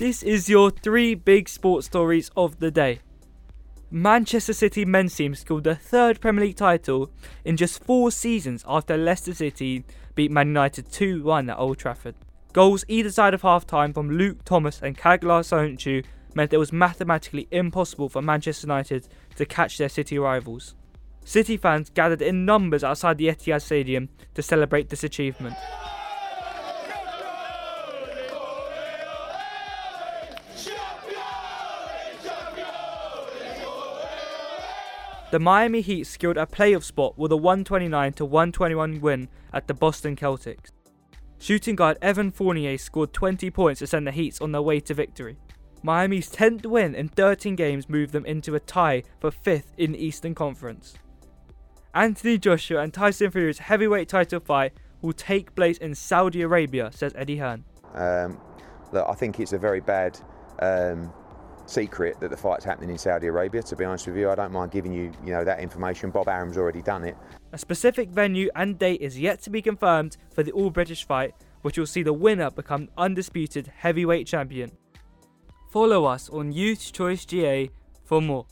This is your three big sports stories of the day. Manchester City men's team scored their third Premier League title in just four seasons after Leicester City beat Man United 2 1 at Old Trafford. Goals either side of half time from Luke Thomas and Caglar Soyuncu meant it was mathematically impossible for Manchester United to catch their City rivals. City fans gathered in numbers outside the Etihad Stadium to celebrate this achievement. The Miami Heat secured a playoff spot with a 129 to 121 win at the Boston Celtics. Shooting guard Evan Fournier scored 20 points to send the Heats on their way to victory. Miami's 10th win in 13 games moved them into a tie for 5th in the Eastern Conference. Anthony Joshua and Tyson Fury's heavyweight title fight will take place in Saudi Arabia, says Eddie Hearn. Um, look, I think it's a very bad um, secret that the fight's happening in Saudi Arabia. To be honest with you, I don't mind giving you, you know, that information. Bob Arum's already done it. A specific venue and date is yet to be confirmed for the All British fight, which will see the winner become undisputed heavyweight champion. Follow us on Youth Choice GA for more.